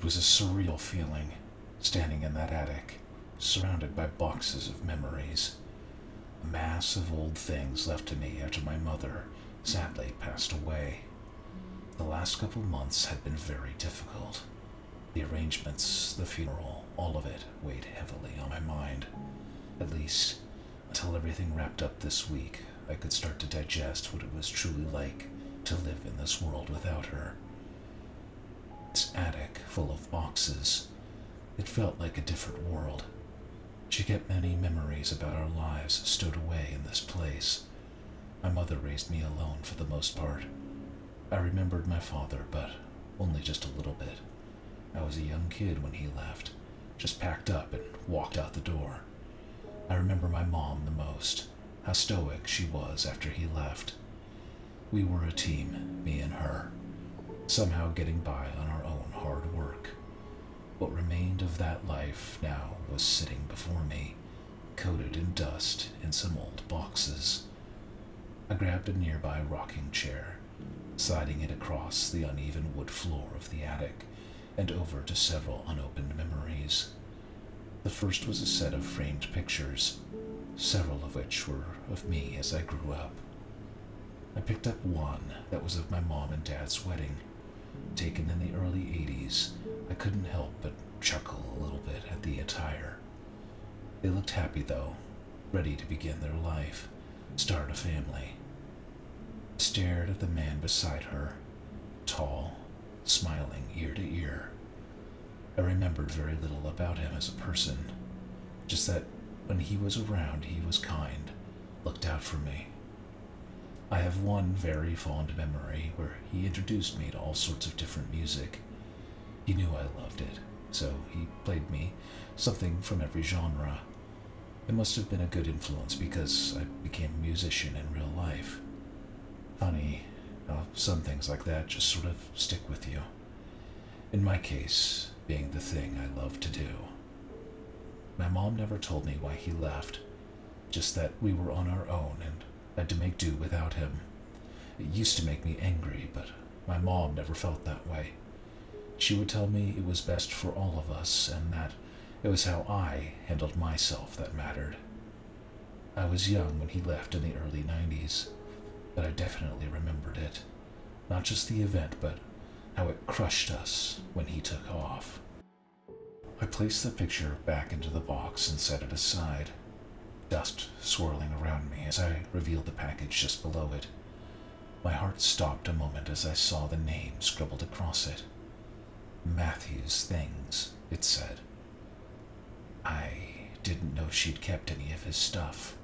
It was a surreal feeling, standing in that attic, surrounded by boxes of memories. A mass of old things left to me after my mother sadly passed away. The last couple months had been very difficult. The arrangements, the funeral, all of it weighed heavily on my mind. At least, until everything wrapped up this week, I could start to digest what it was truly like to live in this world without her. Attic full of boxes, it felt like a different world. She kept many memories about our lives stowed away in this place. My mother raised me alone for the most part. I remembered my father, but only just a little bit. I was a young kid when he left, just packed up and walked out the door. I remember my mom the most, how stoic she was after he left. We were a team, me and her, somehow getting by on hard work. What remained of that life now was sitting before me, coated in dust in some old boxes. I grabbed a nearby rocking chair, sliding it across the uneven wood floor of the attic and over to several unopened memories. The first was a set of framed pictures, several of which were of me as I grew up. I picked up one that was of my mom and dad's wedding, taken in the early 80s. I couldn't help but chuckle a little bit at the attire. They looked happy, though, ready to begin their life, start a family stared at the man beside her, tall, smiling ear to ear. I remembered very little about him as a person, just that when he was around, he was kind, looked out for me. I have one very fond memory where he introduced me to all sorts of different music. He knew I loved it, so he played me something from every genre. It must have been a good influence because I became a musician in real life. Funny how uh, some things like that just sort of stick with you. In my case, being the thing I love to do. My mom never told me why he left, just that we were on our own and had to make do without him. It used to make me angry, but my mom never felt that way. She would tell me it was best for all of us and that it was how I handled myself that mattered. I was young when he left in the early 90s but I definitely remembered it. Not just the event, but how it crushed us when he took off. I placed the picture back into the box and set it aside, dust swirling around me as I revealed the package just below it. My heart stopped a moment as I saw the name scribbled across it. Matthews Things, it said. I didn't know she'd kept any of his stuff.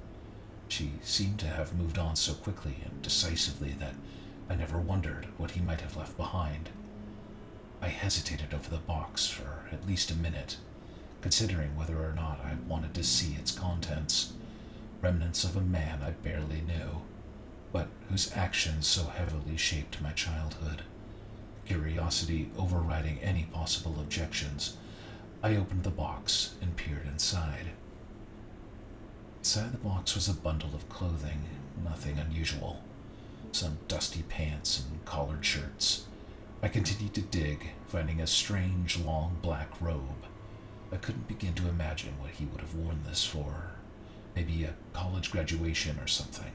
She seemed to have moved on so quickly and decisively that I never wondered what he might have left behind. I hesitated over the box for at least a minute, considering whether or not I wanted to see its contents remnants of a man I barely knew, but whose actions so heavily shaped my childhood. Curiosity overriding any possible objections, I opened the box and peered inside. Inside the box was a bundle of clothing, nothing unusual. Some dusty pants and collared shirts. I continued to dig, finding a strange, long black robe. I couldn't begin to imagine what he would have worn this for. Maybe a college graduation or something.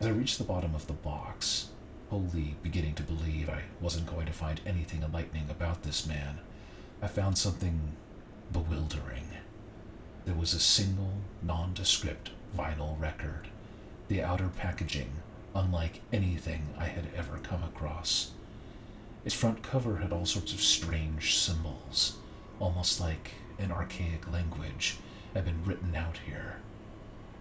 As I reached the bottom of the box, wholly beginning to believe I wasn't going to find anything enlightening about this man, I found something bewildering. There was a single, nondescript vinyl record, the outer packaging unlike anything I had ever come across. Its front cover had all sorts of strange symbols, almost like an archaic language had been written out here,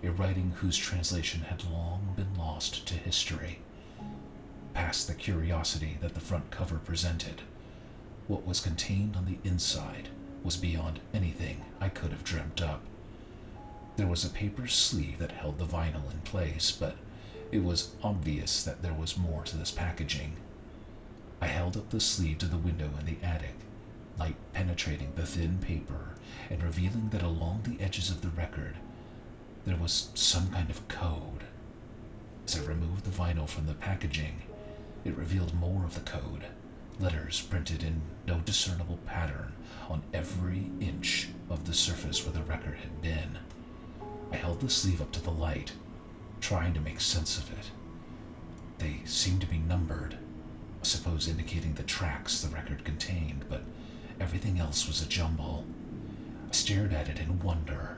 a writing whose translation had long been lost to history. Past the curiosity that the front cover presented, what was contained on the inside was beyond anything I could have dreamt up. There was a paper sleeve that held the vinyl in place, but it was obvious that there was more to this packaging. I held up the sleeve to the window in the attic, light penetrating the thin paper and revealing that along the edges of the record there was some kind of code. As I removed the vinyl from the packaging, it revealed more of the code, letters printed in no discernible pattern on every inch of the surface where the record had been. I held the sleeve up to the light, trying to make sense of it. They seemed to be numbered, I suppose indicating the tracks the record contained, but everything else was a jumble. I stared at it in wonder.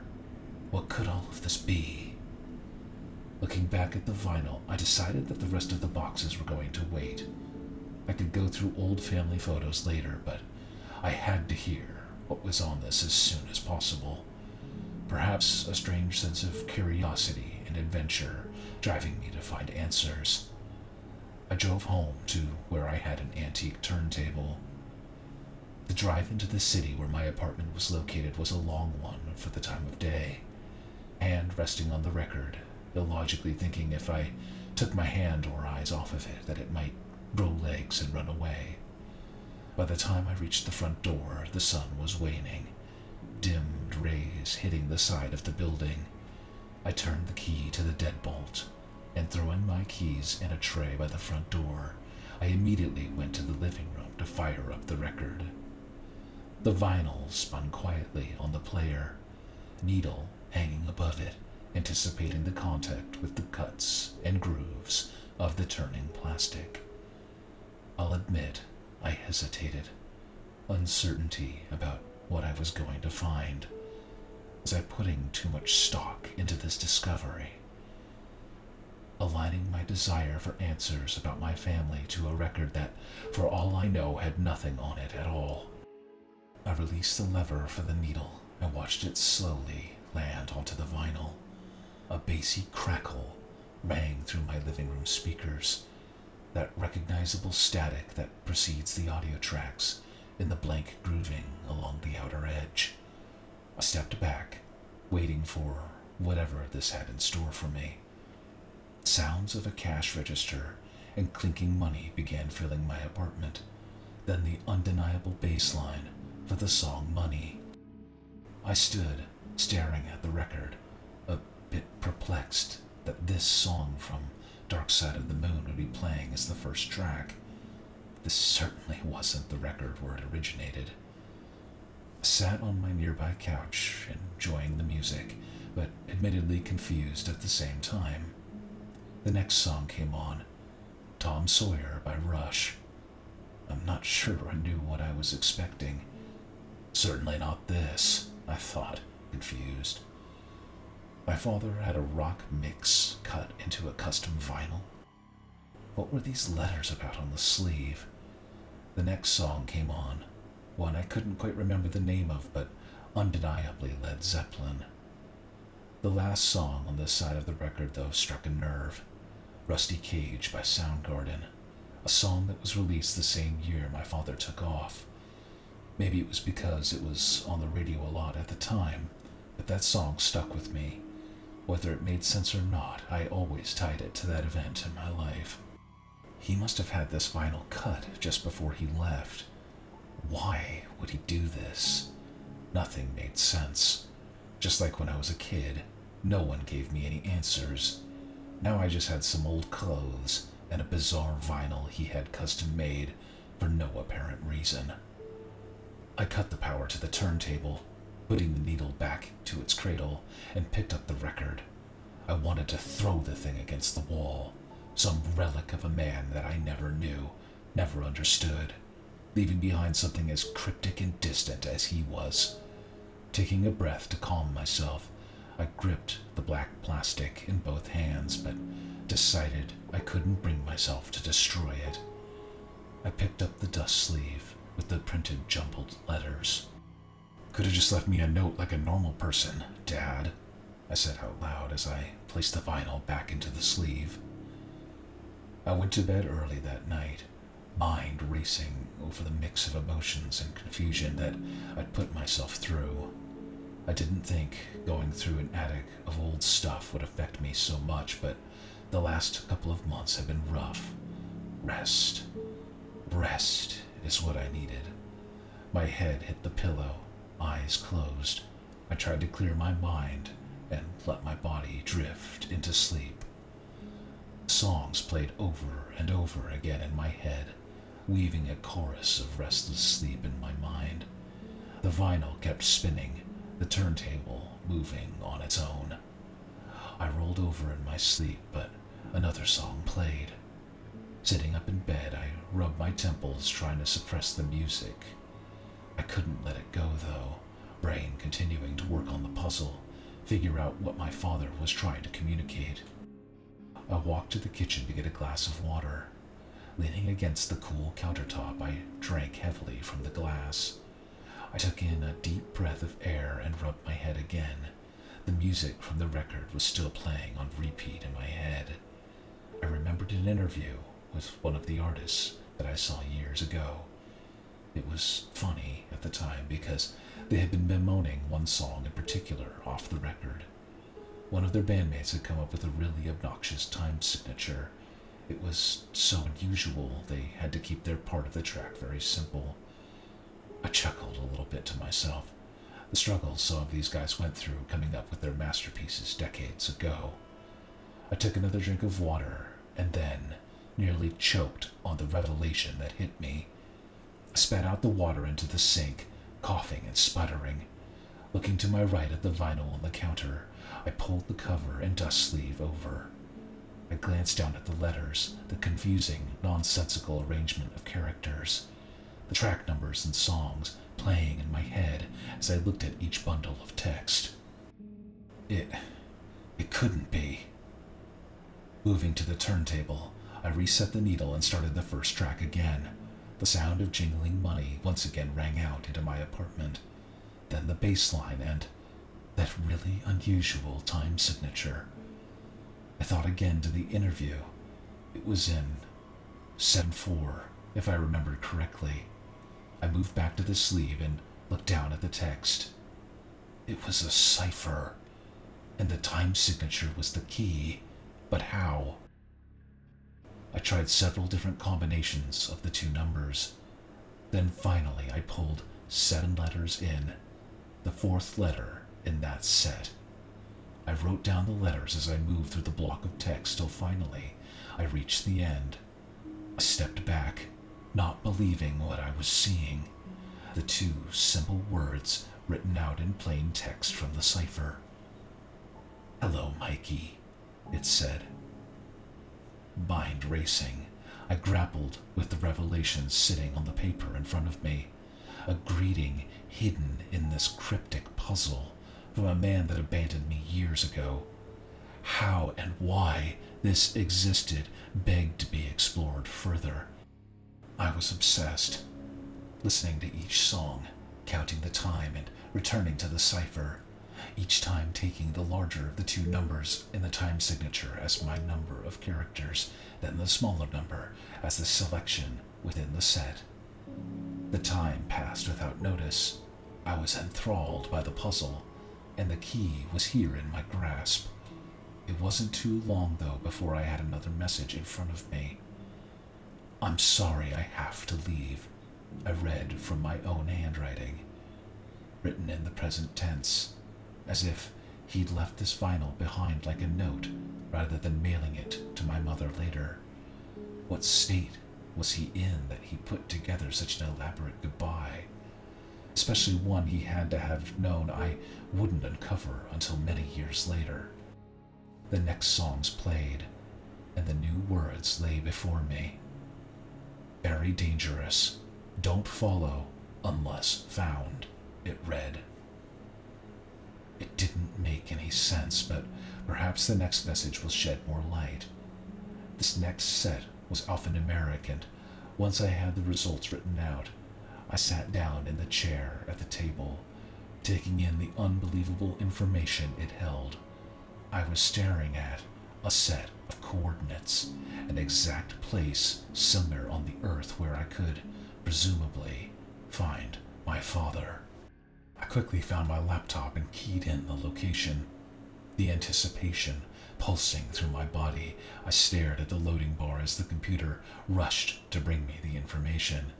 What could all of this be? Looking back at the vinyl, I decided that the rest of the boxes were going to wait. I could go through old family photos later, but I had to hear what was on this as soon as possible. Perhaps a strange sense of curiosity and adventure driving me to find answers. I drove home to where I had an antique turntable. The drive into the city where my apartment was located was a long one for the time of day. Hand resting on the record, illogically thinking if I took my hand or eyes off of it that it might grow legs and run away. By the time I reached the front door, the sun was waning, dimmed rays hitting the side of the building. I turned the key to the deadbolt, and throwing my keys in a tray by the front door, I immediately went to the living room to fire up the record. The vinyl spun quietly on the player, needle hanging above it, anticipating the contact with the cuts and grooves of the turning plastic. I'll admit I hesitated, uncertainty about what I was going to find. Was I putting too much stock into this discovery? Aligning my desire for answers about my family to a record that, for all I know, had nothing on it at all. I released the lever for the needle and watched it slowly land onto the vinyl. A bassy crackle rang through my living room speakers that recognizable static that precedes the audio tracks in the blank grooving along the outer edge. I stepped back, waiting for whatever this had in store for me. Sounds of a cash register and clinking money began filling my apartment, then the undeniable bass line for the song Money. I stood, staring at the record, a bit perplexed that this song from Dark Side of the Moon would be playing as the first track. This certainly wasn't the record where it originated. I sat on my nearby couch, enjoying the music, but admittedly confused at the same time. The next song came on Tom Sawyer by Rush. I'm not sure I knew what I was expecting. Certainly not this, I thought, confused. My father had a rock mix cut into a custom vinyl. What were these letters about on the sleeve? The next song came on, one I couldn't quite remember the name of, but undeniably Led Zeppelin. The last song on this side of the record, though, struck a nerve Rusty Cage by Soundgarden, a song that was released the same year my father took off. Maybe it was because it was on the radio a lot at the time, but that song stuck with me. Whether it made sense or not, I always tied it to that event in my life. He must have had this vinyl cut just before he left. Why would he do this? Nothing made sense. Just like when I was a kid, no one gave me any answers. Now I just had some old clothes and a bizarre vinyl he had custom made for no apparent reason. I cut the power to the turntable putting the needle back to its cradle, and picked up the record. I wanted to throw the thing against the wall, some relic of a man that I never knew, never understood, leaving behind something as cryptic and distant as he was. Taking a breath to calm myself, I gripped the black plastic in both hands, but decided I couldn't bring myself to destroy it. I picked up the dust sleeve with the printed jumbled letters. Could have just left me a note like a normal person, Dad, I said out loud as I placed the vinyl back into the sleeve. I went to bed early that night, mind racing over the mix of emotions and confusion that I'd put myself through. I didn't think going through an attic of old stuff would affect me so much, but the last couple of months have been rough. Rest. Rest is what I needed. My head hit the pillow eyes closed, I tried to clear my mind and let my body drift into sleep. Songs played over and over again in my head, weaving a chorus of restless sleep in my mind. The vinyl kept spinning, the turntable moving on its own. I rolled over in my sleep, but another song played. Sitting up in bed, I rubbed my temples, trying to suppress the music. I couldn't let it go, though, brain continuing to work on the puzzle, figure out what my father was trying to communicate. I walked to the kitchen to get a glass of water. Leaning against the cool countertop, I drank heavily from the glass. I took in a deep breath of air and rubbed my head again. The music from the record was still playing on repeat in my head. I remembered an interview with one of the artists that I saw years ago. It was funny at the time because they had been bemoaning one song in particular off the record. One of their bandmates had come up with a really obnoxious time signature. It was so unusual they had to keep their part of the track very simple. I chuckled a little bit to myself. The struggles some of these guys went through coming up with their masterpieces decades ago. I took another drink of water and then nearly choked on the revelation that hit me. I spat out the water into the sink, coughing and sputtering. Looking to my right at the vinyl on the counter, I pulled the cover and dust sleeve over. I glanced down at the letters, the confusing, nonsensical arrangement of characters, the track numbers and songs playing in my head as I looked at each bundle of text. It. it couldn't be. Moving to the turntable, I reset the needle and started the first track again. The sound of jingling money once again rang out into my apartment. Then the bass line and that really unusual time signature. I thought again to the interview. It was in 7 4, if I remembered correctly. I moved back to the sleeve and looked down at the text. It was a cipher, and the time signature was the key. But how? I tried several different combinations of the two numbers. Then finally, I pulled seven letters in, the fourth letter in that set. I wrote down the letters as I moved through the block of text till finally I reached the end. I stepped back, not believing what I was seeing. The two simple words written out in plain text from the cipher. Hello, Mikey, it said mind racing. I grappled with the revelations sitting on the paper in front of me, a greeting hidden in this cryptic puzzle from a man that abandoned me years ago. How and why this existed begged to be explored further. I was obsessed, listening to each song, counting the time, and returning to the cipher each time taking the larger of the two numbers in the time signature as my number of characters, then the smaller number as the selection within the set. The time passed without notice. I was enthralled by the puzzle, and the key was here in my grasp. It wasn't too long, though, before I had another message in front of me. I'm sorry I have to leave, I read from my own handwriting, written in the present tense as if he'd left this vinyl behind like a note rather than mailing it to my mother later. What state was he in that he put together such an elaborate goodbye? Especially one he had to have known I wouldn't uncover until many years later. The next songs played, and the new words lay before me. Very dangerous. Don't follow unless found, it read. It didn't make any sense, but perhaps the next message will shed more light. This next set was alphanumeric, and once I had the results written out, I sat down in the chair at the table, taking in the unbelievable information it held. I was staring at a set of coordinates, an exact place somewhere on the earth where I could, presumably, find my father. I quickly found my laptop and keyed in the location. The anticipation pulsing through my body, I stared at the loading bar as the computer rushed to bring me the information.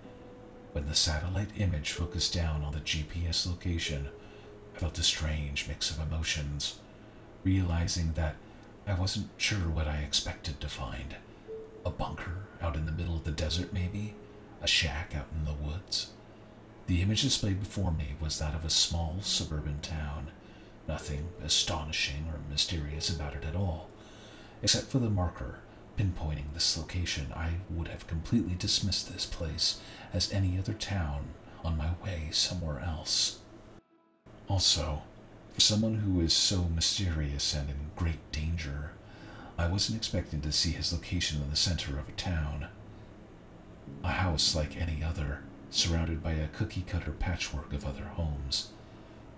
When the satellite image focused down on the GPS location, I felt a strange mix of emotions, realizing that I wasn't sure what I expected to find. A bunker out in the middle of the desert, maybe? A shack out in the woods. The image displayed before me was that of a small suburban town. Nothing astonishing or mysterious about it at all. Except for the marker pinpointing this location, I would have completely dismissed this place as any other town on my way somewhere else. Also, for someone who is so mysterious and in great danger, I wasn't expecting to see his location in the center of a town. A house like any other, surrounded by a cookie cutter patchwork of other homes.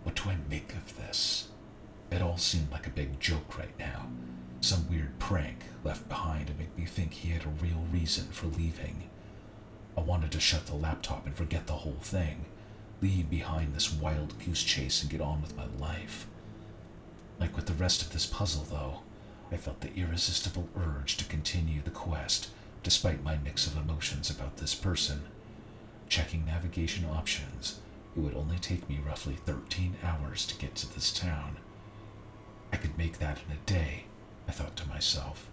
What do I make of this? It all seemed like a big joke right now. Some weird prank left behind to make me think he had a real reason for leaving. I wanted to shut the laptop and forget the whole thing, leave behind this wild goose chase and get on with my life. Like with the rest of this puzzle, though, I felt the irresistible urge to continue the quest despite my mix of emotions about this person. Checking navigation options, it would only take me roughly 13 hours to get to this town. I could make that in a day, I thought to myself.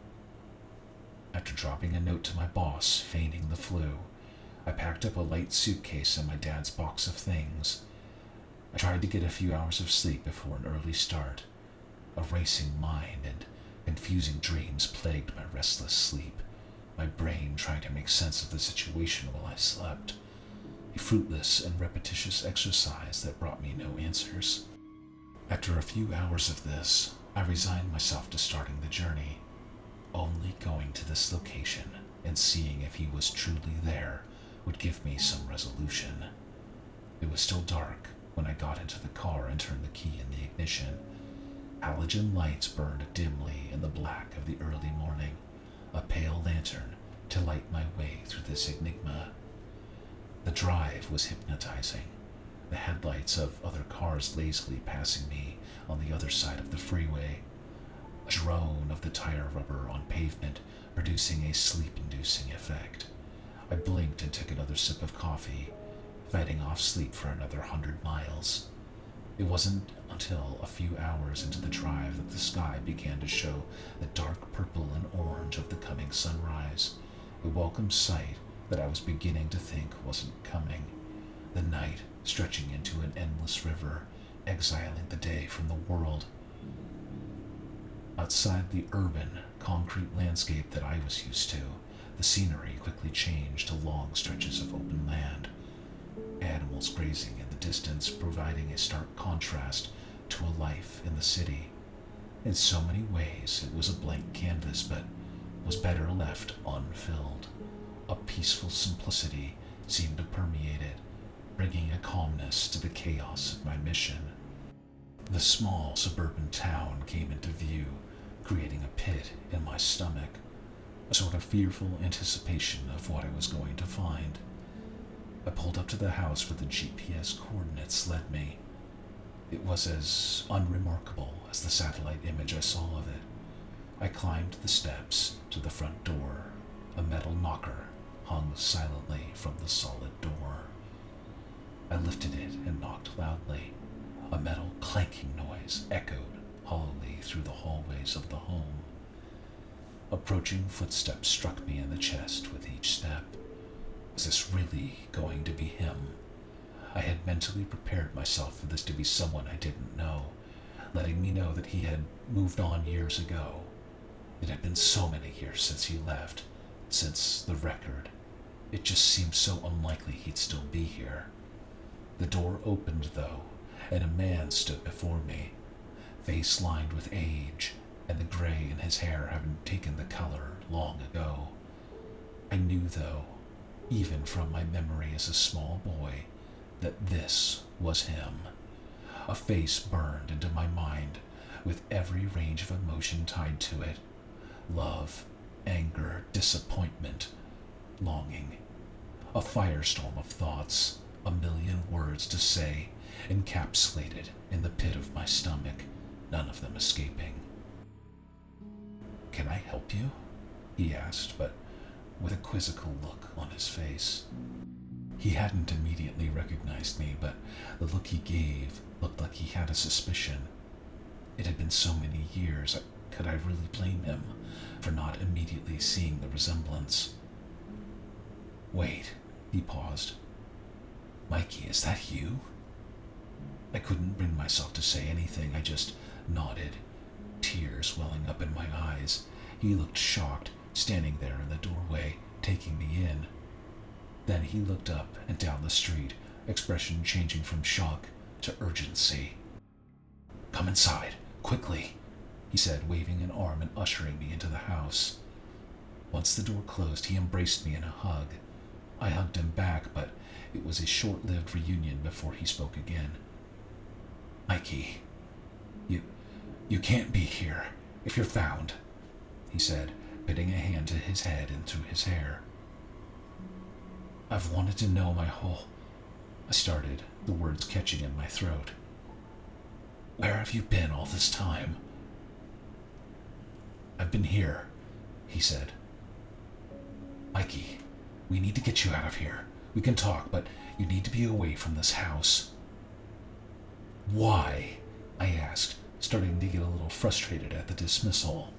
After dropping a note to my boss, feigning the flu, I packed up a light suitcase and my dad's box of things. I tried to get a few hours of sleep before an early start. A racing mind and confusing dreams plagued my restless sleep, my brain trying to make sense of the situation while I slept. A fruitless and repetitious exercise that brought me no answers. After a few hours of this, I resigned myself to starting the journey, only going to this location and seeing if he was truly there would give me some resolution. It was still dark when I got into the car and turned the key in the ignition. Halogen lights burned dimly in the black of the early morning, a pale lantern to light my way through this enigma. The drive was hypnotizing, the headlights of other cars lazily passing me on the other side of the freeway, a drone of the tire rubber on pavement producing a sleep inducing effect. I blinked and took another sip of coffee, fighting off sleep for another hundred miles. It wasn't until a few hours into the drive that the sky began to show the dark purple and orange of the coming sunrise, a welcome sight that I was beginning to think wasn't coming. The night stretching into an endless river, exiling the day from the world. Outside the urban, concrete landscape that I was used to, the scenery quickly changed to long stretches of open land, animals grazing in the distance, providing a stark contrast to a life in the city. In so many ways, it was a blank canvas, but was better left unfilled. A peaceful simplicity seemed to permeate it, bringing a calmness to the chaos of my mission. The small suburban town came into view, creating a pit in my stomach a sort of fearful anticipation of what I was going to find. I pulled up to the house where the GPS coordinates led me. It was as unremarkable as the satellite image I saw of it. I climbed the steps to the front door. A metal knocker silently from the solid door. I lifted it and knocked loudly. A metal clanking noise echoed hollowly through the hallways of the home. Approaching footsteps struck me in the chest with each step. Was this really going to be him? I had mentally prepared myself for this to be someone I didn't know, letting me know that he had moved on years ago. It had been so many years since he left, since the record. It just seemed so unlikely he'd still be here. The door opened, though, and a man stood before me, face lined with age and the gray in his hair having taken the color long ago. I knew, though, even from my memory as a small boy, that this was him. A face burned into my mind with every range of emotion tied to it love, anger, disappointment, longing. A firestorm of thoughts, a million words to say, encapsulated in the pit of my stomach, none of them escaping. Can I help you? he asked, but with a quizzical look on his face. He hadn't immediately recognized me, but the look he gave looked like he had a suspicion. It had been so many years, could I really blame him for not immediately seeing the resemblance? Wait, He paused. Mikey, is that you? I couldn't bring myself to say anything. I just nodded, tears welling up in my eyes. He looked shocked, standing there in the doorway, taking me in. Then he looked up and down the street, expression changing from shock to urgency. Come inside, quickly, he said, waving an arm and ushering me into the house. Once the door closed, he embraced me in a hug. I hugged him back, but it was a short lived reunion before he spoke again. Mikey, you, you can't be here if you're found, he said, putting a hand to his head and through his hair. I've wanted to know my whole. I started, the words catching in my throat. Where have you been all this time? I've been here, he said. Mikey, we need to get you out of here. We can talk, but you need to be away from this house. Why? I asked, starting to get a little frustrated at the dismissal.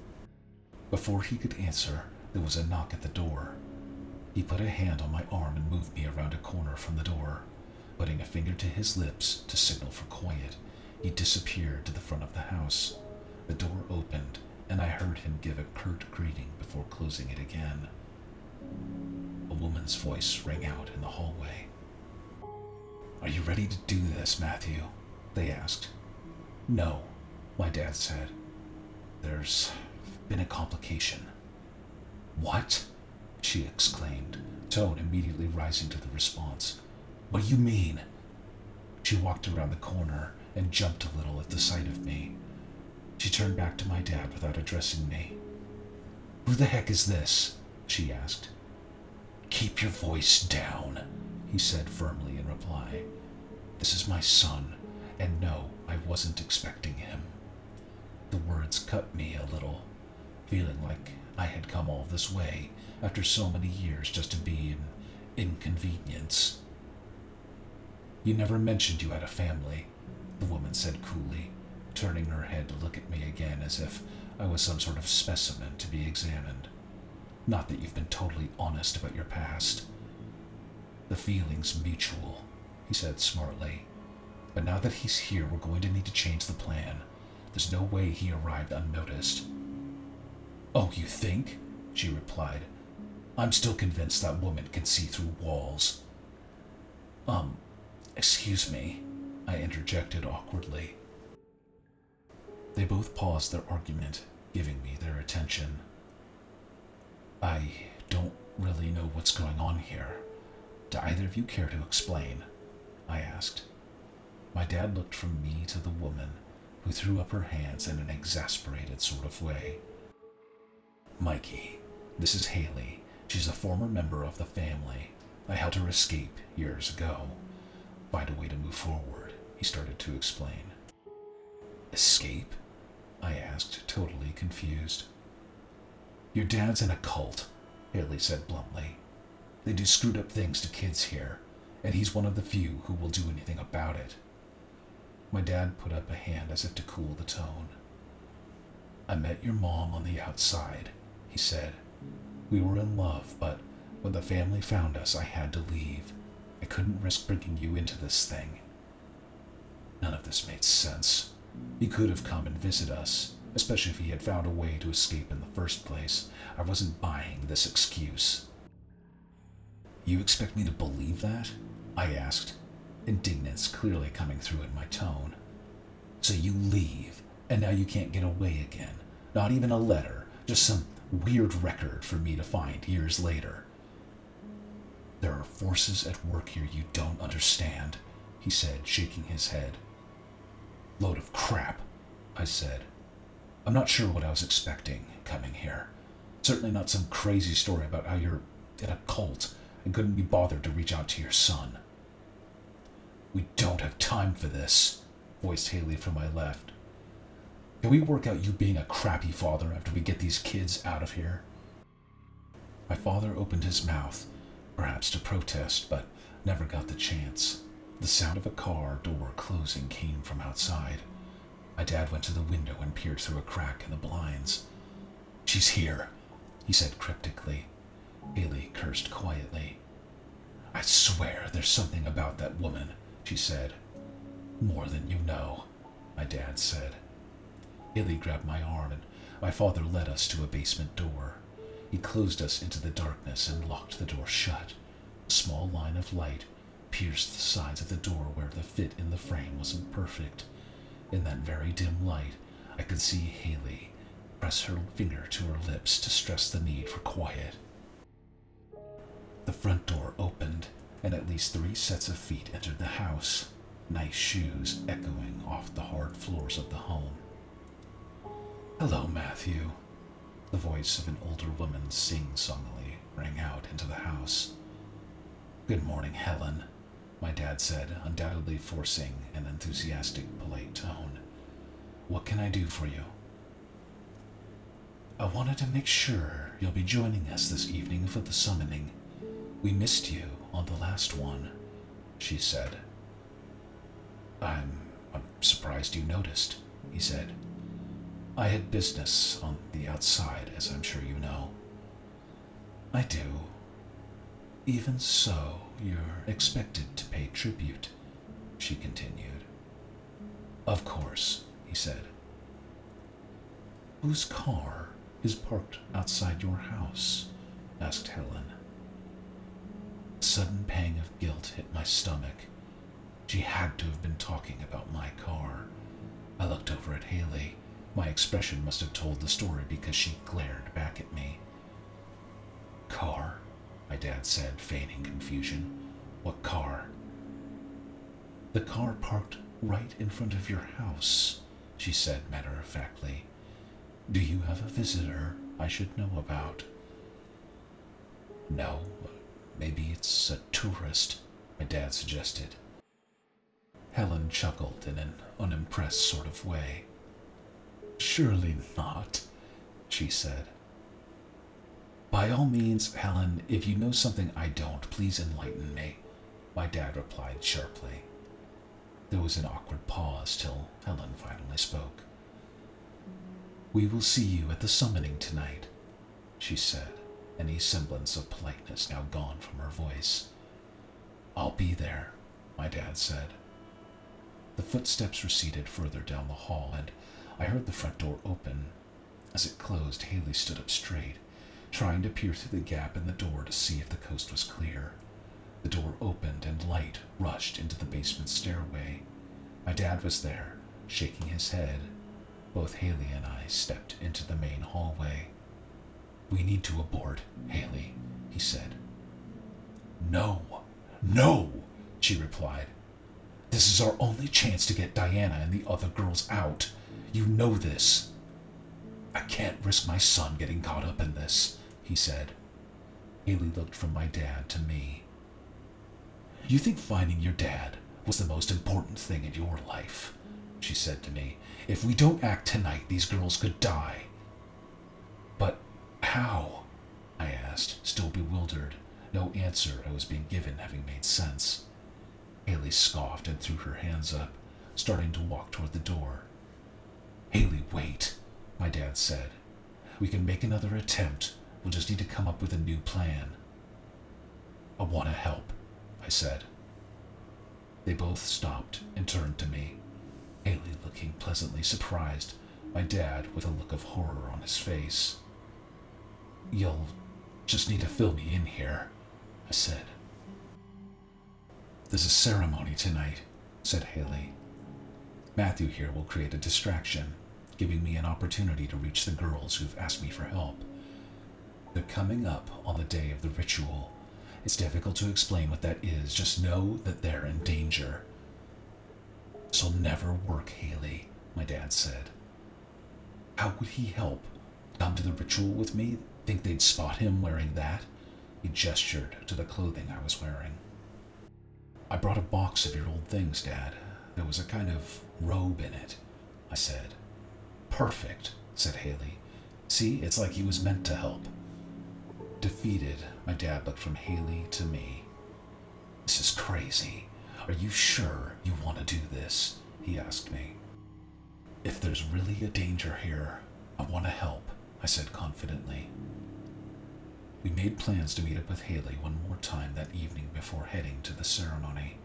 Before he could answer, there was a knock at the door. He put a hand on my arm and moved me around a corner from the door. Putting a finger to his lips to signal for quiet, he disappeared to the front of the house. The door opened, and I heard him give a curt greeting before closing it again. Woman's voice rang out in the hallway. Are you ready to do this, Matthew? They asked. No, my dad said. There's been a complication. What? She exclaimed, tone immediately rising to the response. What do you mean? She walked around the corner and jumped a little at the sight of me. She turned back to my dad without addressing me. Who the heck is this? she asked. Keep your voice down, he said firmly in reply. This is my son, and no, I wasn't expecting him. The words cut me a little, feeling like I had come all this way after so many years just to be an inconvenience. You never mentioned you had a family, the woman said coolly, turning her head to look at me again as if I was some sort of specimen to be examined. Not that you've been totally honest about your past. The feeling's mutual, he said smartly. But now that he's here, we're going to need to change the plan. There's no way he arrived unnoticed. Oh, you think? She replied. I'm still convinced that woman can see through walls. Um, excuse me, I interjected awkwardly. They both paused their argument, giving me their attention. I don't really know what's going on here. Do either of you care to explain? I asked. My dad looked from me to the woman, who threw up her hands in an exasperated sort of way. Mikey, this is Haley. She's a former member of the family. I helped her escape years ago. Find a way to move forward, he started to explain. Escape? I asked, totally confused. Your dad's in a cult, Haley said bluntly. They do screwed up things to kids here, and he's one of the few who will do anything about it. My dad put up a hand as if to cool the tone. I met your mom on the outside, he said. We were in love, but when the family found us, I had to leave. I couldn't risk bringing you into this thing. None of this made sense. He could have come and visited us, especially if he had found a way to escape in the first place. I wasn't buying this excuse. You expect me to believe that? I asked, indignance clearly coming through in my tone. So you leave, and now you can't get away again. Not even a letter, just some weird record for me to find years later. There are forces at work here you don't understand, he said, shaking his head. Load of crap, I said. I'm not sure what I was expecting coming here. Certainly not some crazy story about how you're in a cult and couldn't be bothered to reach out to your son. We don't have time for this, voiced Haley from my left. Can we work out you being a crappy father after we get these kids out of here? My father opened his mouth, perhaps to protest, but never got the chance. The sound of a car door closing came from outside. My dad went to the window and peered through a crack in the blinds. She's here, he said cryptically. Haley cursed quietly. I swear there's something about that woman, she said. More than you know, my dad said. Haley grabbed my arm and my father led us to a basement door. He closed us into the darkness and locked the door shut. A small line of light pierced the sides of the door where the fit in the frame wasn't perfect. In that very dim light, I could see Haley press her finger to her lips to stress the need for quiet. The front door opened, and at least three sets of feet entered the house, nice shoes echoing off the hard floors of the home. Hello, Matthew. The voice of an older woman sing songily rang out into the house. Good morning, Helen, my dad said, undoubtedly forcing an enthusiastic, polite tone. What can I do for you? I wanted to make sure you'll be joining us this evening for the summoning. We missed you on the last one, she said. I'm, I'm surprised you noticed, he said. I had business on the outside, as I'm sure you know. I do. Even so, you're expected to pay tribute, she continued. Of course, he said. Whose car is parked outside your house? asked Helen. A sudden pang of guilt hit my stomach. She had to have been talking about my car. I looked over at Haley. My expression must have told the story because she glared back at me. Car? My dad said, feigning confusion. What car? The car parked right in front of your house, she said matter of factly. Do you have a visitor I should know about? No, maybe it's a tourist, my dad suggested. Helen chuckled in an unimpressed sort of way. Surely not, she said. By all means, Helen, if you know something I don't, please enlighten me, my dad replied sharply. There was an awkward pause till Helen finally spoke. We will see you at the summoning tonight, she said, any semblance of politeness now gone from her voice. I'll be there, my dad said. The footsteps receded further down the hall, and I heard the front door open. As it closed, Haley stood up straight, trying to peer through the gap in the door to see if the coast was clear. The door opened and light rushed into the basement stairway. My dad was there, shaking his head. Both Haley and I stepped into the main hallway. We need to abort, Haley, he said. No, no, she replied. This is our only chance to get Diana and the other girls out. You know this. I can't risk my son getting caught up in this, he said. Haley looked from my dad to me. You think finding your dad was the most important thing in your life? She said to me. If we don't act tonight, these girls could die. But how? I asked, still bewildered, no answer I was being given having made sense. Haley scoffed and threw her hands up, starting to walk toward the door. Haley, wait, my dad said. We can make another attempt. We'll just need to come up with a new plan. I want to help, I said. They both stopped and turned to me, Haley looking pleasantly surprised, my dad with a look of horror on his face. You'll just need to fill me in here, I said. There's a ceremony tonight, said Haley. Matthew here will create a distraction, giving me an opportunity to reach the girls who've asked me for help. They're coming up on the day of the ritual. It's difficult to explain what that is, just know that they're in danger. This'll never work, Haley, my dad said. How would he help? Come to the ritual with me? Think they'd spot him wearing that? He gestured to the clothing I was wearing. I brought a box of your old things, Dad. There was a kind of robe in it, I said. Perfect, said Haley. See, it's like he was meant to help. Defeated, my dad looked from Haley to me. This is crazy. Are you sure you want to do this? He asked me. If there's really a danger here, I want to help, I said confidently. We made plans to meet up with Haley one more time that evening before heading to the ceremony.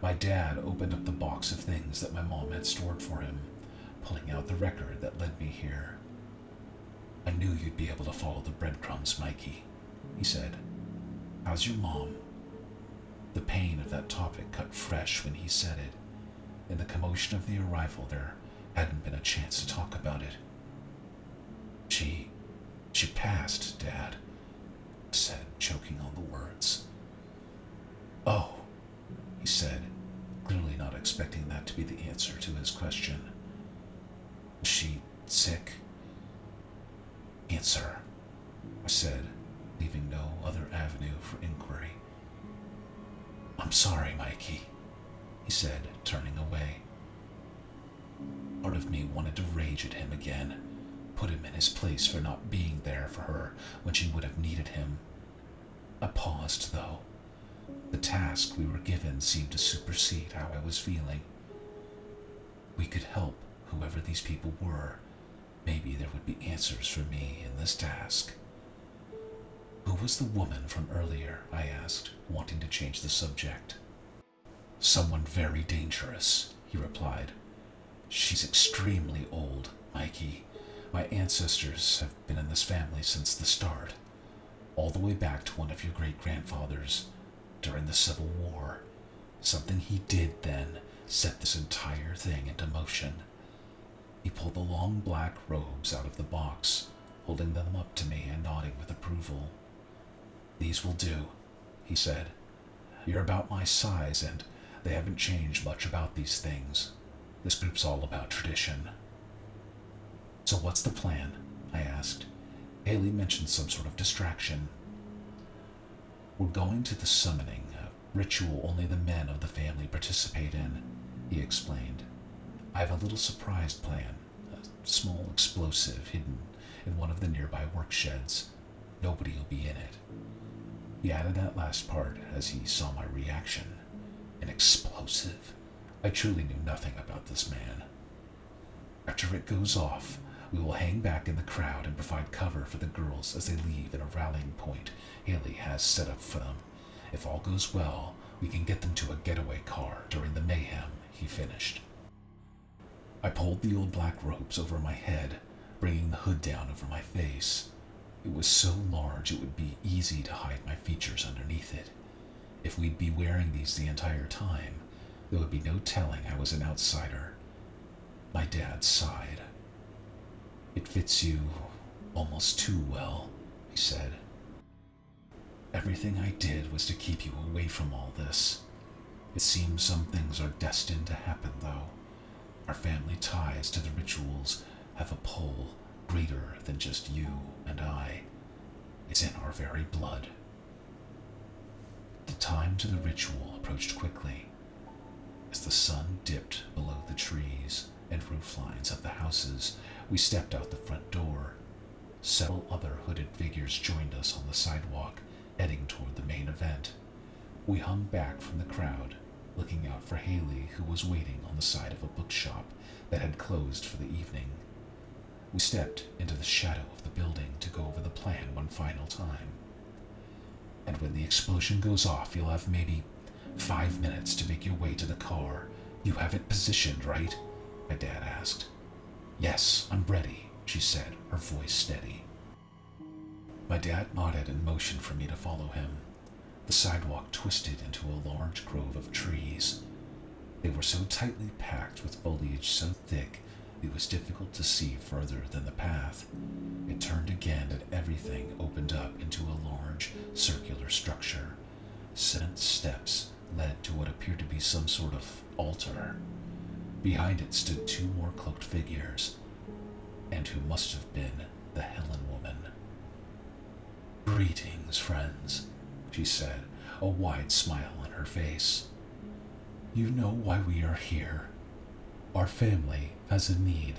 My dad opened up the box of things that my mom had stored for him, pulling out the record that led me here. I knew you'd be able to follow the breadcrumbs, Mikey, he said. How's your mom? The pain of that topic cut fresh when he said it. In the commotion of the arrival, there hadn't been a chance to talk about it. She. she passed, Dad, said, choking on the words. Oh, he said, clearly not expecting that to be the answer to his question. She sick? Cancer, I said, leaving no other avenue for inquiry. I'm sorry, Mikey, he said, turning away. Part of me wanted to rage at him again, put him in his place for not being there for her when she would have needed him. I paused, though. The task we were given seemed to supersede how I was feeling. We could help whoever these people were. Maybe there would be answers for me in this task. Who was the woman from earlier? I asked, wanting to change the subject. Someone very dangerous, he replied. She's extremely old, Mikey. My ancestors have been in this family since the start, all the way back to one of your great grandfathers during the Civil War. Something he did then set this entire thing into motion. He pulled the long black robes out of the box, holding them up to me and nodding with approval. These will do, he said. You're about my size, and they haven't changed much about these things. This group's all about tradition. So, what's the plan? I asked. Haley mentioned some sort of distraction. We're going to the summoning, a ritual only the men of the family participate in, he explained. I have a little surprise plan, a small explosive hidden in one of the nearby work sheds. Nobody will be in it. He added that last part as he saw my reaction. An explosive. I truly knew nothing about this man. After it goes off, we will hang back in the crowd and provide cover for the girls as they leave at a rallying point Haley has set up for them. If all goes well, we can get them to a getaway car during the mayhem, he finished. I pulled the old black robes over my head, bringing the hood down over my face. It was so large it would be easy to hide my features underneath it. If we'd be wearing these the entire time, there would be no telling I was an outsider. My dad sighed. It fits you almost too well, he said. Everything I did was to keep you away from all this. It seems some things are destined to happen, though. Our family ties to the rituals have a pull greater than just you and I. It's in our very blood. The time to the ritual approached quickly. As the sun dipped below the trees and roof lines of the houses, we stepped out the front door. Several other hooded figures joined us on the sidewalk, heading toward the main event. We hung back from the crowd, looking out for Haley, who was waiting on the side of a bookshop that had closed for the evening. We stepped into the shadow of the building to go over the plan one final time. And when the explosion goes off, you'll have maybe five minutes to make your way to the car. You have it positioned, right? My dad asked. Yes, I'm ready, she said, her voice steady. My dad nodded and motioned for me to follow him. The sidewalk twisted into a large grove of trees. They were so tightly packed with foliage so thick it was difficult to see further than the path. It turned again and everything opened up into a large circular structure. Seven steps led to what appeared to be some sort of altar. Behind it stood two more cloaked figures, and who must have been the Helen woman. Greetings, friends, she said, a wide smile on her face. You know why we are here. Our family has a need,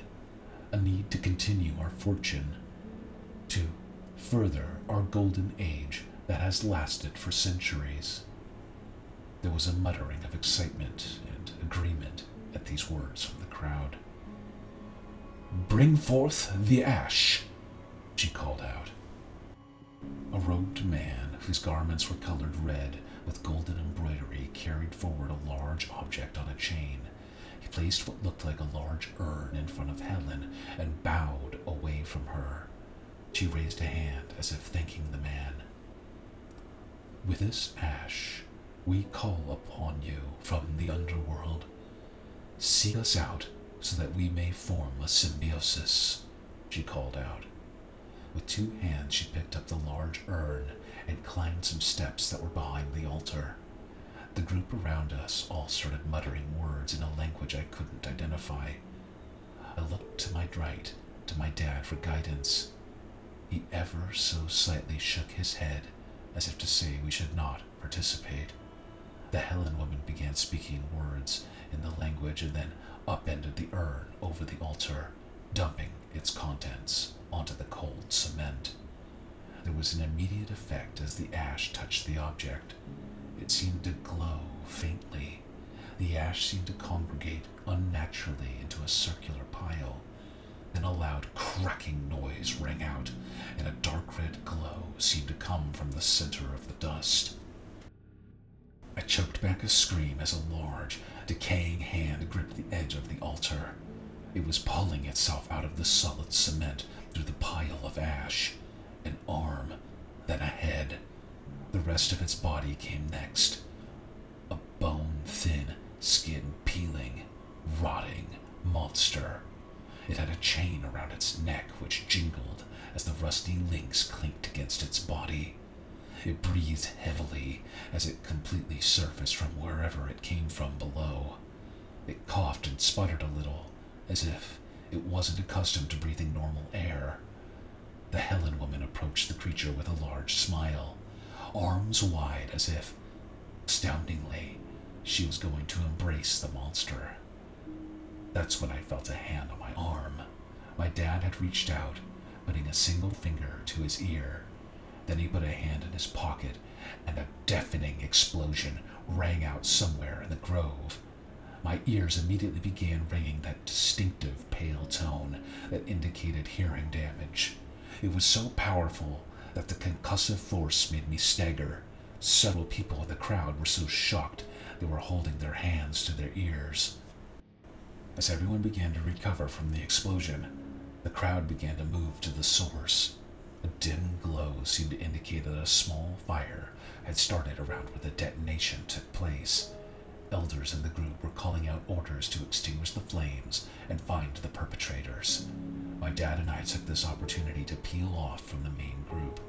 a need to continue our fortune, to further our golden age that has lasted for centuries. There was a muttering of excitement and agreement at these words from the crowd. Bring forth the ash, she called out. A robed man whose garments were colored red with golden embroidery carried forward a large object on a chain. He placed what looked like a large urn in front of Helen and bowed away from her. She raised a hand as if thanking the man. With this ash, we call upon you from the underworld. Seek us out so that we may form a symbiosis, she called out. With two hands, she picked up the large urn and climbed some steps that were behind the altar. The group around us all started muttering words in a language I couldn't identify. I looked to my right, to my dad for guidance. He ever so slightly shook his head as if to say we should not participate. The Helen woman began speaking words in the language and then upended the urn over the altar, dumping its contents onto the cold cement. There was an immediate effect as the ash touched the object. It seemed to glow faintly. The ash seemed to congregate unnaturally into a circular pile. Then a loud cracking noise rang out, and a dark red glow seemed to come from the center of the dust. I choked back a scream as a large, decaying hand gripped the edge of the altar. It was pulling itself out of the solid cement through the pile of ash. An arm, then a head. The rest of its body came next. A bone thin, skin peeling, rotting monster. It had a chain around its neck which jingled as the rusty links clinked against its body. It breathed heavily as it completely surfaced from wherever it came from below. It coughed and sputtered a little, as if it wasn't accustomed to breathing normal air. The Helen woman approached the creature with a large smile, arms wide as if, astoundingly, she was going to embrace the monster. That's when I felt a hand on my arm. My dad had reached out, putting a single finger to his ear. Then he put a hand in his pocket, and a deafening explosion rang out somewhere in the grove. My ears immediately began ringing that distinctive pale tone that indicated hearing damage. It was so powerful that the concussive force made me stagger. Several people in the crowd were so shocked they were holding their hands to their ears. As everyone began to recover from the explosion, the crowd began to move to the source. A dim glow seemed to indicate that a small fire had started around where the detonation took place. Elders in the group were calling out orders to extinguish the flames and find the perpetrators. My dad and I took this opportunity to peel off from the main group.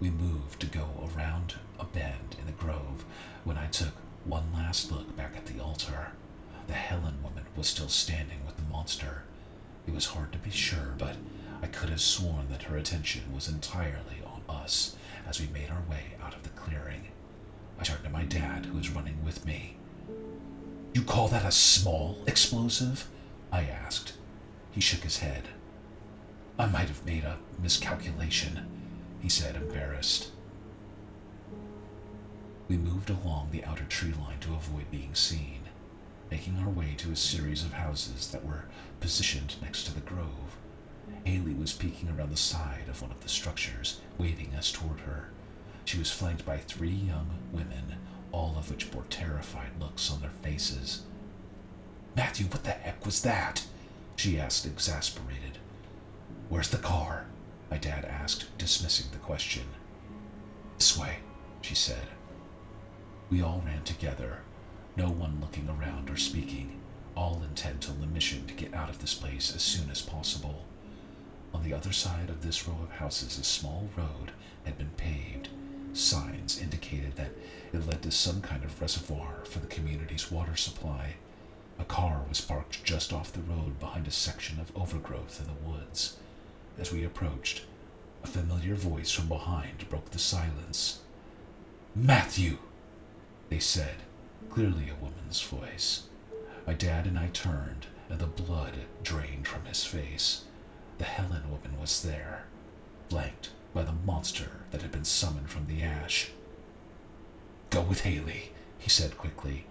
We moved to go around a bend in the grove when I took one last look back at the altar. The Helen woman was still standing with the monster. It was hard to be sure, but I could have sworn that her attention was entirely on us as we made our way out of the clearing. I turned to my dad, who was running with me. You call that a small explosive? I asked. He shook his head. I might have made a miscalculation, he said, embarrassed. We moved along the outer tree line to avoid being seen making our way to a series of houses that were positioned next to the grove. Haley was peeking around the side of one of the structures, waving us toward her. She was flanked by three young women, all of which bore terrified looks on their faces. Matthew, what the heck was that? she asked, exasperated. Where's the car? my dad asked, dismissing the question. This way, she said. We all ran together, no one looking around or speaking, all intent on the mission to get out of this place as soon as possible. On the other side of this row of houses, a small road had been paved. Signs indicated that it led to some kind of reservoir for the community's water supply. A car was parked just off the road behind a section of overgrowth in the woods. As we approached, a familiar voice from behind broke the silence. Matthew! They said, clearly a woman's voice. My dad and I turned, and the blood drained from his face. The Helen woman was there, flanked by the monster that had been summoned from the ash. Go with Haley, he said quickly.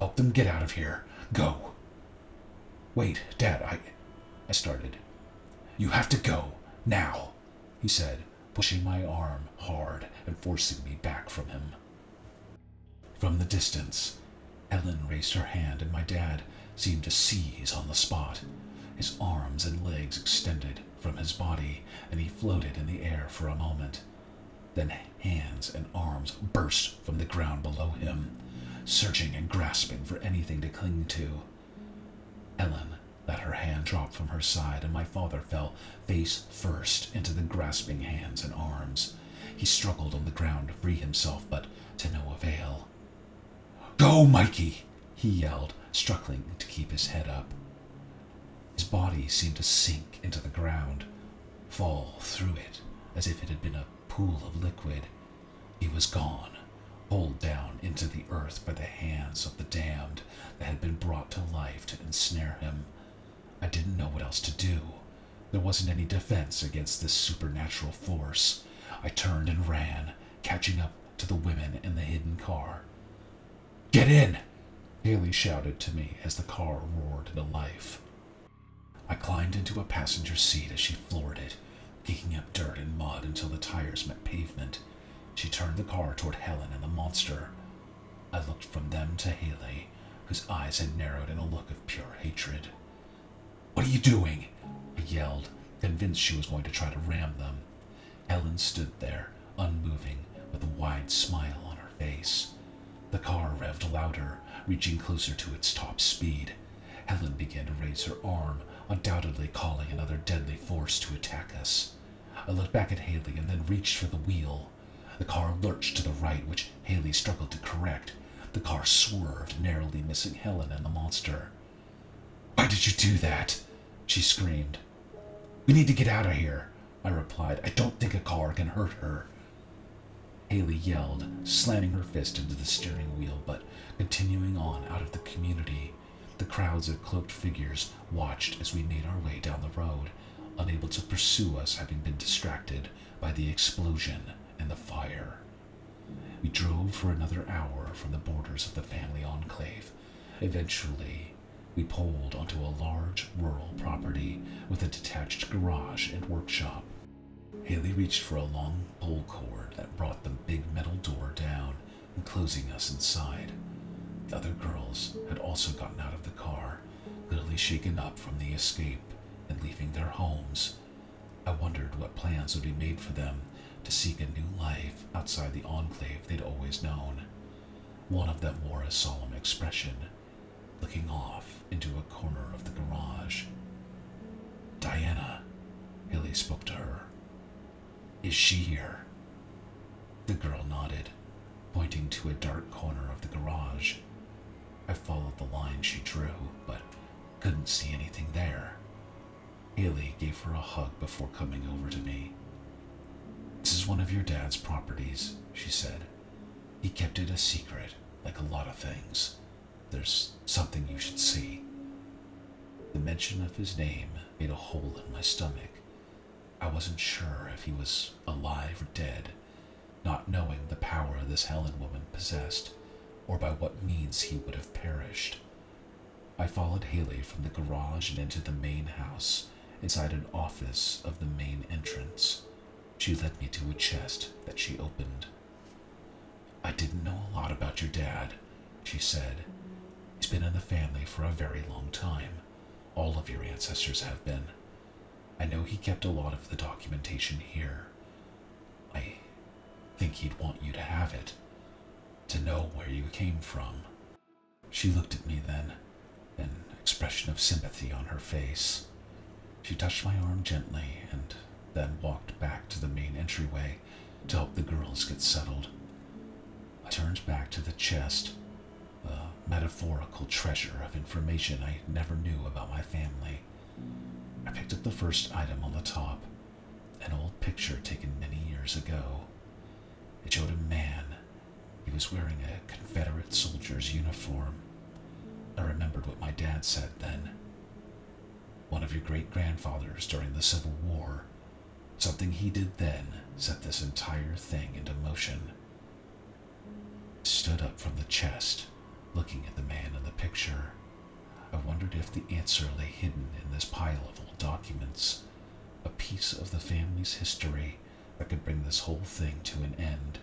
Help them get out of here. Go. Wait, Dad, I. I started. You have to go, now, he said, pushing my arm hard and forcing me back from him. From the distance, Helen raised her hand, and my dad seemed to seize on the spot. His arms and legs extended from his body, and he floated in the air for a moment. Then hands and arms burst from the ground below him, searching and grasping for anything to cling to. Helen let her hand drop from her side, and my father fell face first into the grasping hands and arms. He struggled on the ground to free himself, but to no avail. Go, Mikey! he yelled, struggling to keep his head up. His body seemed to sink into the ground, fall through it as if it had been a pool of liquid. He was gone, pulled down into the earth by the hands of the damned that had been brought to life to ensnare him. I didn't know what else to do. There wasn't any defense against this supernatural force. I turned and ran, catching up to the women in the hidden car. Get in! Haley shouted to me as the car roared into life. I climbed into a passenger seat as she floored it, kicking up dirt and mud until the tires met pavement. She turned the car toward Helen and the monster. I looked from them to Haley, whose eyes had narrowed in a look of pure hatred. What are you doing? I yelled, convinced she was going to try to ram them. Helen stood there, unmoving, with a wide smile on her face. The car revved louder, reaching closer to its top speed. Helen began to raise her arm, undoubtedly calling another deadly force to attack us. I looked back at Haley and then reached for the wheel. The car lurched to the right, which Haley struggled to correct. The car swerved, narrowly missing Helen and the monster. Why did you do that? she screamed. We need to get out of here, I replied. I don't think a car can hurt her. Haley yelled, slamming her fist into the steering wheel, but continuing on out of the community. The crowds of cloaked figures watched as we made our way down the road, unable to pursue us, having been distracted by the explosion and the fire. We drove for another hour from the borders of the family enclave. Eventually, we pulled onto a large rural property with a detached garage and workshop. Haley reached for a long pole cord that brought the big metal door down, enclosing us inside. The other girls had also gotten out of the car, clearly shaken up from the escape and leaving their homes. I wondered what plans would be made for them to seek a new life outside the enclave they'd always known. One of them wore a solemn expression, looking off into a corner of the garage. Diana, Haley spoke to her. Is she here? The girl nodded, pointing to a dark corner of the garage. I followed the line she drew, but couldn't see anything there. Haley gave her a hug before coming over to me. This is one of your dad's properties, she said. He kept it a secret, like a lot of things. There's something you should see. The mention of his name made a hole in my stomach. I wasn't sure if he was alive or dead, not knowing the power this Helen woman possessed, or by what means he would have perished. I followed Haley from the garage and into the main house, inside an office of the main entrance. She led me to a chest that she opened. I didn't know a lot about your dad, she said, He's been in the family for a very long time. All of your ancestors have been. I know he kept a lot of the documentation here. I think he'd want you to have it, to know where you came from. She looked at me then, an expression of sympathy on her face. She touched my arm gently and then walked back to the main entryway to help the girls get settled. I turned back to the chest a metaphorical treasure of information I never knew about my family. I picked up the first item on the top an old picture taken many years ago. It showed a man. He was wearing a Confederate soldier's uniform. I remembered what my dad said then. One of your great grandfathers during the Civil War. Something he did then set this entire thing into motion. Stood up from the chest looking at the man in the picture. I wondered if the answer lay hidden in this pile of old documents, a piece of the family's history that could bring this whole thing to an end.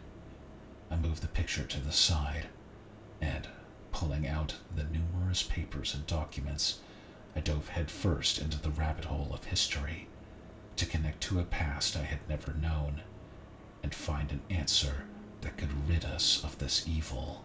I moved the picture to the side and pulling out the numerous papers and documents, I dove headfirst into the rabbit hole of history to connect to a past I had never known and find an answer that could rid us of this evil.